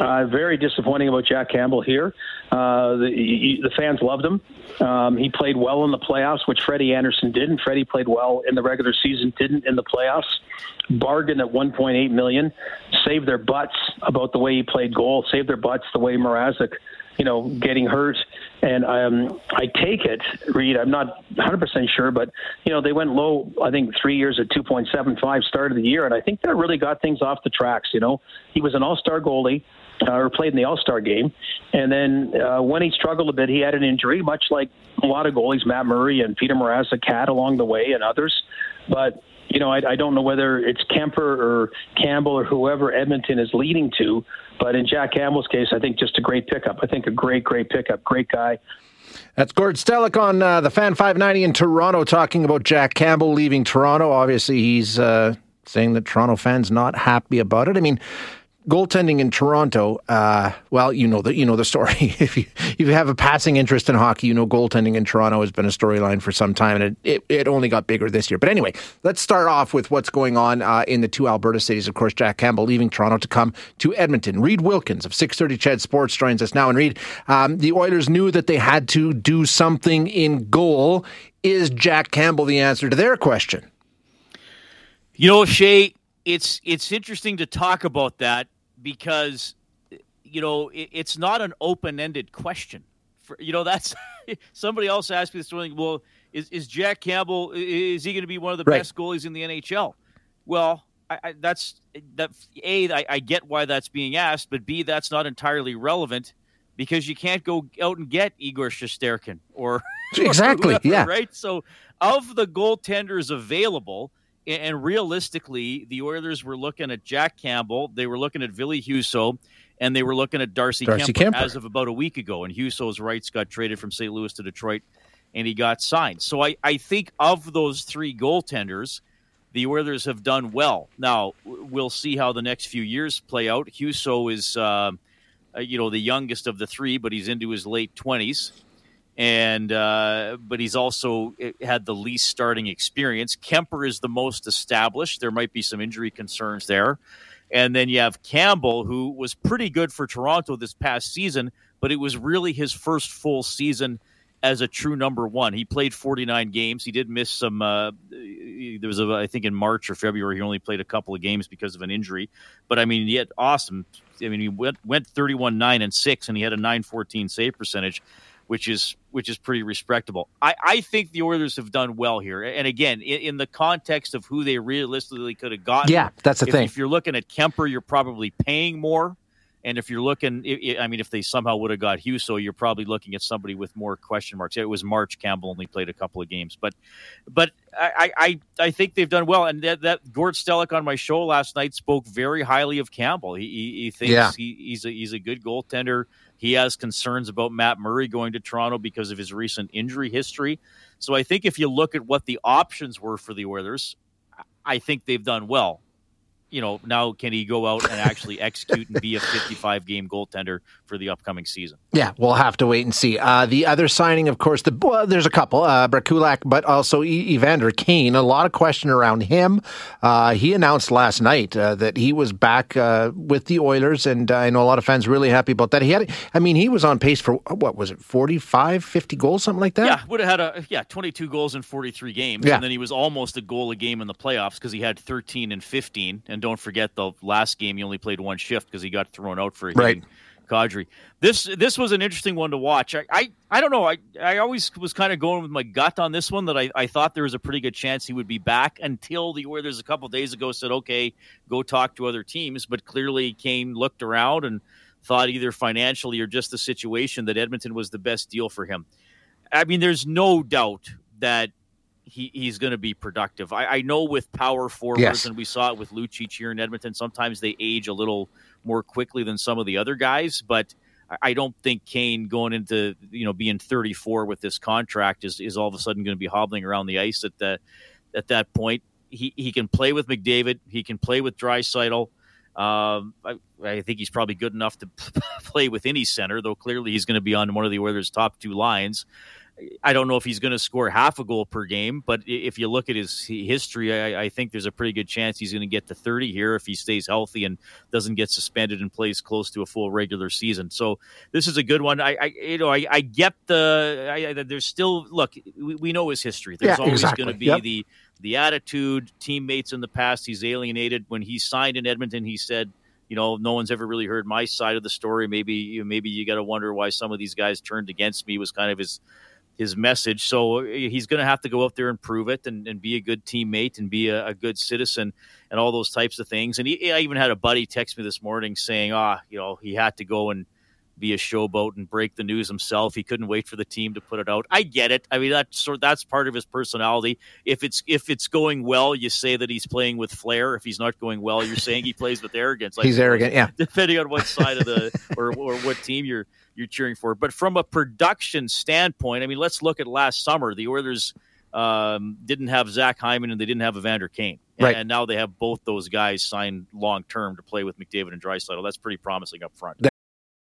Uh, very disappointing about Jack Campbell here. Uh, the, the fans loved him. Um, he played well in the playoffs, which Freddie Andersen didn't. Freddie played well in the regular season, didn't in the playoffs. Bargained at 1.8 million. Saved their butts about the way he played goal. Saved their butts the way Mrazek you know, getting hurt. And um, I take it, Reed. I'm not 100% sure, but you know, they went low. I think three years at 2.75 start of the year, and I think that really got things off the tracks. You know, he was an All-Star goalie. Uh, or played in the All Star game, and then uh, when he struggled a bit, he had an injury, much like a lot of goalies, Matt Murray and Peter Mrazek had along the way, and others. But you know, I, I don't know whether it's Kuemper or Campbell or whoever Edmonton is leading to, but in Jack Campbell's case, I think just a great pickup. I think a great, great pickup. Great guy. That's Gord Stellick on uh, the Fan 590 in Toronto talking about Jack Campbell leaving Toronto. Obviously, he's uh, saying that Toronto fans not happy about it. I mean, goaltending in Toronto, uh, well, you know the you know the story. if you if you have a passing interest in hockey, you know goaltending in Toronto has been a storyline for some time, and it, it, it, only got bigger this year. But anyway, let's start off with what's going on uh, in the two Alberta cities. Of course, Jack Campbell leaving Toronto to come to Edmonton. Reed Wilkins of 630 CHED Sports joins us now. And Reed, um, the Oilers knew that they had to do something in goal. Is Jack Campbell the answer to their question? You know, Shay, it's it's interesting to talk about that because you know it, it's not an open-ended question. For, you know that's somebody else asked me this morning. Well, is, is Jack Campbell is he going to be one of the right. best goalies in the NHL? Well, I, I, that's that. A, I, I get why that's being asked, but B, that's not entirely relevant because you can't go out and get Igor Shesterkin or exactly, or whoever, yeah, right. So, of the goaltenders available, and realistically, the Oilers were looking at Jack Campbell, they were looking at Ville Husso, and they were looking at Darcy, Darcy Kuemper, Kuemper, as of about a week ago. And Husso's rights got traded from St. Louis to Detroit, and he got signed. So I, I think of those three goaltenders, the Oilers have done well. Now we'll see how the next few years play out. Husso is, uh, you know, the youngest of the three, but he's into his late twenties and uh, but he's also eh, had the least starting experience. Kuemper is the most established. There might be some injury concerns there, and then you have Campbell, who was pretty good for Toronto this past season, but it was really his first full season as a true number one. He played 49 games. He did miss some. Uh, there was, a, I think, in March or February, he only played a couple of games because of an injury. But I mean, had awesome. I mean, he went, went 31 nine and six, and he had a 914 save percentage which is which is pretty respectable. I, I think the Oilers have done well here, and again, in, in the context of who they realistically could have gotten. Yeah, that's the if, thing. If you're looking at Kuemper, you're probably paying more, and if you're looking, I mean, if they somehow would have got Husso, you're probably looking at somebody with more question marks. It was March Campbell only played a couple of games, but but I I, I think they've done well, and that, that Gord Stellick on my show last night spoke very highly of Campbell. He, he, he thinks yeah. he, he's a he's a good goaltender. He has concerns about Matt Murray going to Toronto because of his recent injury history. So I think if you look at what the options were for the Oilers, I think they've done well you know, now can he go out and actually execute and be a 55 game goaltender for the upcoming season? Yeah, we'll have to wait and see. Uh, the other signing, of course, the well, there's a couple, uh, Brett Kulak, but also e- Evander Kane. A lot of question around him. Uh, he announced last night uh, that he was back uh, with the Oilers, and I know a lot of fans really happy about that. He had, I mean, he was on pace for what was it, 45, 50 goals, something like that? Yeah, would have had a yeah 22 goals in 43 games, yeah. and then he was almost a goal a game in the playoffs because he had 13 and 15 and and don't forget the last game he only played one shift because he got thrown out for right. Kadri. This this was an interesting one to watch. I I, I don't know. I, I always was kind of going with my gut on this one that I, I thought there was a pretty good chance he would be back until the Oilers a couple days ago said, okay, go talk to other teams. But clearly Kane looked around and thought either financially or just the situation that Edmonton was the best deal for him. I mean, there's no doubt that he, he's going to be productive. I, I, know with power forwards, yes. and we saw it with Lucic here in Edmonton. Sometimes they age a little more quickly than some of the other guys, but I don't think Kane going into you know being 34 with this contract is, is all of a sudden going to be hobbling around the ice at the at that point. He he can play with McDavid. He can play with Draisaitl. Um, I, I, think he's probably good enough to play with any center, though clearly he's going to be on one of the Oilers' top two lines. I don't know if he's going to score half a goal per game, but if you look at his history, I, I, think there's a pretty good chance he's going to get to 30 here if he stays healthy and doesn't get suspended and plays close to a full regular season. So this is a good one. I, I you know, I, I get the. I, there's still look. We, we, know his history. There's yeah, always exactly. going to be yep. the the attitude. Teammates in the past, he's alienated. When he signed in Edmonton, he said you know, no one's ever really heard my side of the story. Maybe maybe you got to wonder why some of these guys turned against me. Was kind of his his message. So uh, he's going to have to go out there and prove it and, and be a good teammate and be a, a, good citizen and all those types of things. And he, I even had a buddy text me this morning saying, ah, you know, he had to go and be a showboat and break the news himself. He couldn't wait for the team to put it out. I get it. I mean, that's sort that's part of his personality. If it's if it's going well, you say that he's playing with flair. If he's not going well, you're saying he plays with arrogance. Like, he's arrogant, yeah. Depending on what side of the or, or what team you're you're cheering for. But from a production standpoint, I mean, let's look at last summer. The Oilers um, didn't have Zach Hyman and they didn't have Evander Kane. Right. And now they have both those guys signed long term to play with McDavid and Draisaitl. That's pretty promising up front.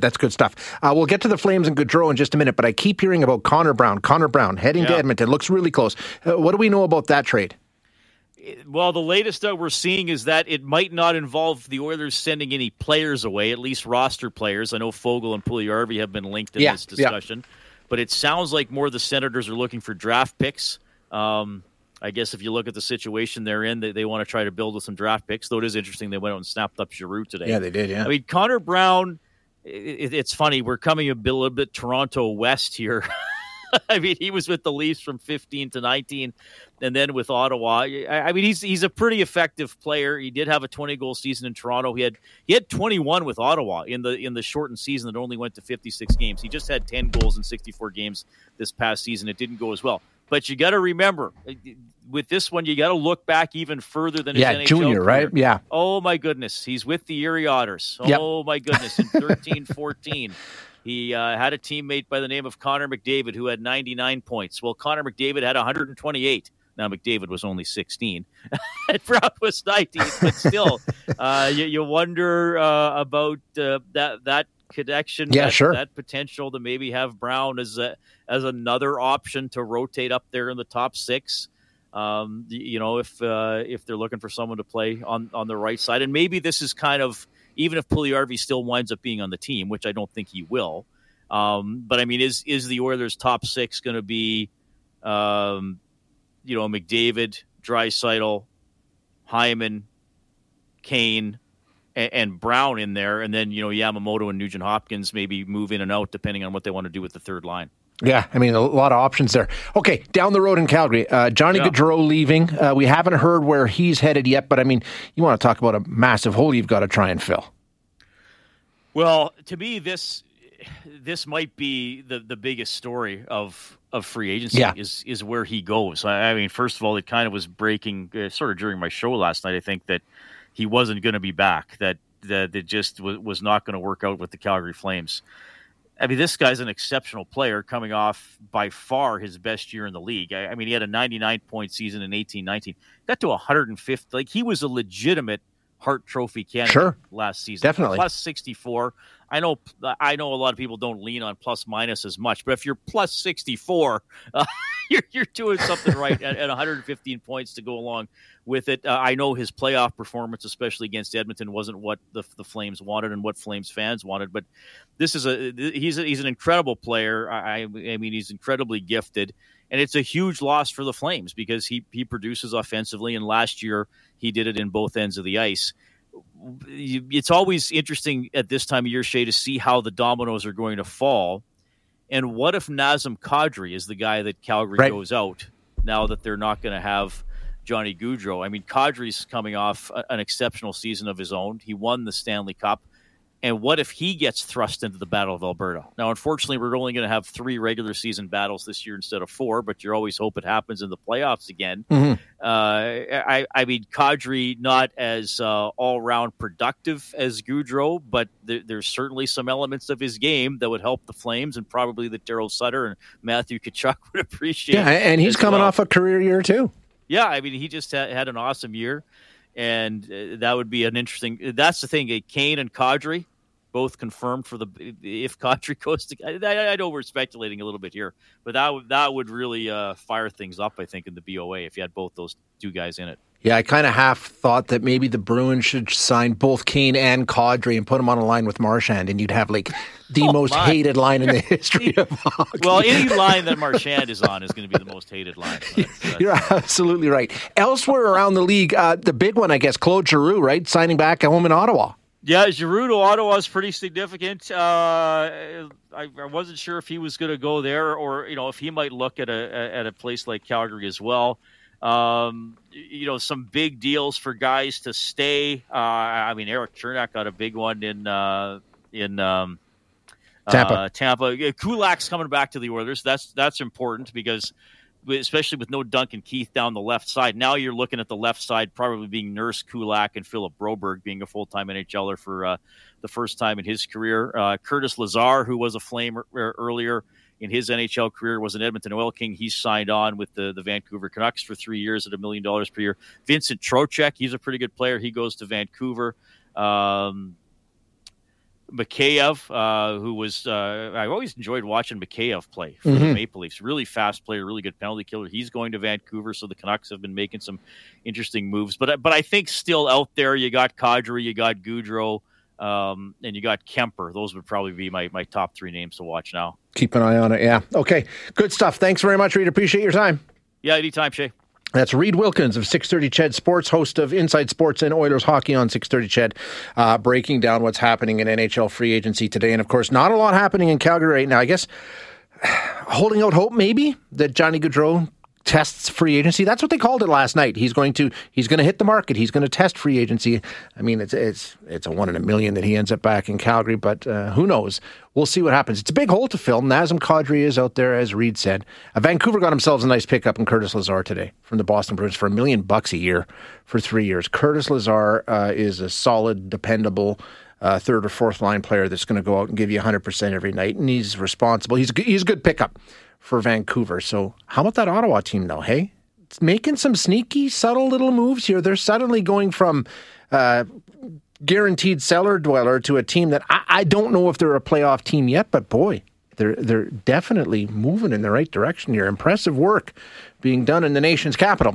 That's good stuff. Uh, we'll get to the Flames and Gaudreau in just a minute, but I keep hearing about Connor Brown. Connor Brown heading yeah. to Edmonton. Looks really close. Uh, what do we know about that trade? Well, the latest that we're seeing is that it might not involve the Oilers sending any players away, at least roster players. I know Foegele and Puljujarvi have been linked in yeah, this discussion, yeah. but it sounds like more the Senators are looking for draft picks. Um, I guess if you look at the situation they're in, they, they want to try to build with some draft picks. Though it is interesting, they went out and snapped up Giroux today. Yeah, they did. Yeah, I mean Connor Brown. It, it's funny. We're coming a, little bit Toronto West here. I mean, he was with the Leafs from 15 to 19, and then with Ottawa. I mean, he's he's a pretty effective player. He did have a 20 goal season in Toronto. He had he had 21 with Ottawa in the in the shortened season that only went to 56 games. He just had 10 goals in 64 games this past season. It didn't go as well. But you got to remember, uh, with this one, you got to look back even further than yeah, junior, career. right? Yeah. Oh my goodness, he's with the Erie Otters. Yep. Oh my goodness, in 13, 14. He uh, had a teammate by the name of Connor McDavid who had 99 points. Well, Connor McDavid had 128. Now McDavid was only 16, and Brown was 19. But still, uh, you, you, wonder uh, about uh, that that connection. Yeah, that, sure. That potential to maybe have Brown as a, as another option to rotate up there in the top six. Um, you know, if uh, if they're looking for someone to play on on the right side, and maybe this is kind of even if Puljujarvi still winds up being on the team, which I don't think he will. Um, but I mean, is is the Oilers' top six going to be, um, you know, McDavid, Draisaitl, Hyman, Kane, and, and, Brown in there, and then you know Yamamoto and Nugent Hopkins maybe move in and out depending on what they want to do with the third line. Yeah, I mean, a lot of options there. Okay, down the road in Calgary, uh, Johnny yeah. Gaudreau leaving. Uh, we haven't heard where he's headed yet, but I mean, you want to talk about a massive hole you've got to try and fill. Well, to me, this this might be the, the biggest story of of free agency yeah. is is where he goes. I, I, mean, first of all, it kind of was breaking uh, sort of during my show last night. I think that he wasn't going to be back. That that it just was, was not going to work out with the Calgary Flames. I mean, this guy's an exceptional player coming off by far his best year in the league. I, I mean, he had a 99 point season in 18 19, got to 150. Like, he was a legitimate Hart Trophy candidate sure. last season. Definitely. Plus 64. I know I know a lot of people don't lean on plus minus as much, but if you're plus 64, uh, you're, you're doing something right at, at 115 points to go along with it. Uh, I know his playoff performance, especially against Edmonton, wasn't what the, the Flames wanted and what Flames fans wanted, but this is a he's a, he's an incredible player. I, I mean, he's incredibly gifted and it's a huge loss for the Flames because he he produces offensively, and last year he did it in both ends of the ice. It's always interesting at this time of year, Shay, to see how the dominoes are going to fall. And what if Nazem Kadri is the guy that Calgary right. goes out now that they're not going to have Johnny Gaudreau? I mean, Kadri's coming off an exceptional season of his own. He won the Stanley Cup. And what if he gets thrust into the Battle of Alberta? Now, unfortunately, we're only going to have three regular season battles this year instead of four, but you always hope it happens in the playoffs again. Mm-hmm. Uh, I, I, mean, Kadri not as uh, all round productive as Gaudreau, but there, there's certainly some elements of his game that would help the Flames and probably that Daryl Sutter and Matthew Tkachuk would appreciate. Yeah, and he's coming well. off a career year, too. Yeah, I mean, he just had, had an awesome year and uh, that would be an interesting. That's the thing. Kane and Kadri, both confirmed for the if Kadri goes to. I, I, know we're speculating a little bit here, but that would that would really uh, fire things up. I think in the BOA if you had both those two guys in it. Yeah, I kind of half thought that maybe the Bruins should sign both Kane and Kadri and put them on a line with Marchand, and you'd have like the oh, most my. hated line in the history of hockey. Well, any line that Marchand is on is going to be the most hated line. That's, that's You're absolutely right. Elsewhere around the league, uh, the big one, I guess, Claude Giroux, right, signing back at home in Ottawa. Yeah, Giroux to Ottawa is pretty significant. Uh, I, I, wasn't sure if he was going to go there, or you know, if he might look at a at a place like Calgary as well. Um, you know, some big deals for guys to stay. Uh, I mean, Eric Cernak got a big one in uh, in um, Tampa. Uh, Tampa. Kulak's coming back to the Oilers. That's that's important because especially with no Duncan Keith down the left side. Now you're looking at the left side probably being Nurse Kulak and Philip Broberg being a full time NHLer for uh, the first time in his career. Uh, Curtis Lazar, who was a Flamer earlier in his NHL career, was an Edmonton Oil King. He's signed on with the, the Vancouver Canucks for three years at a million dollars per year. Vincent Trocheck, he's a pretty good player. He goes to Vancouver. Um, Mikheyev, uh, who was uh, I always enjoyed watching Mikheyev play for mm-hmm. the Maple Leafs. Really fast player, really good penalty killer. He's going to Vancouver, so the Canucks have been making some interesting moves. But but I think still out there, you got Kadri, you got Gaudreau, um, and you got Kuemper. Those would probably be my my top three names to watch now. Keep an eye on it. Yeah. Okay. Good stuff. Thanks very much, Reed. Appreciate your time. Yeah. Anytime, Shay. That's Reed Wilkins of 630 CHED Sports, host of Inside Sports and Oilers Hockey on 630 CHED, uh, breaking down what's happening in NHL free agency today. And of course, not a lot happening in Calgary right now. I guess holding out hope maybe that Johnny Gaudreau tests free agency. That's what they called it last night. He's going to he's going to hit the market. He's going to test free agency. I mean, it's it's it's a one in a million that he ends up back in Calgary, but uh, who knows? We'll see what happens. It's a big hole to fill. Nazem Kadri is out there, as Reed said. Uh, Vancouver got themselves a nice pickup in Curtis Lazar today from the Boston Bruins for a million bucks a year for three years. Curtis Lazar uh, is a solid, dependable. Uh, third or fourth line player that's going to go out and give you 100% every night, and he's responsible. He's he's a good pickup for Vancouver. So, how about that Ottawa team, though? Hey, it's making some sneaky, subtle little moves here. They're suddenly going from uh, guaranteed cellar dweller to a team that I, I don't know if they're a playoff team yet, but boy, they're they're definitely moving in the right direction here. Impressive work being done in the nation's capital.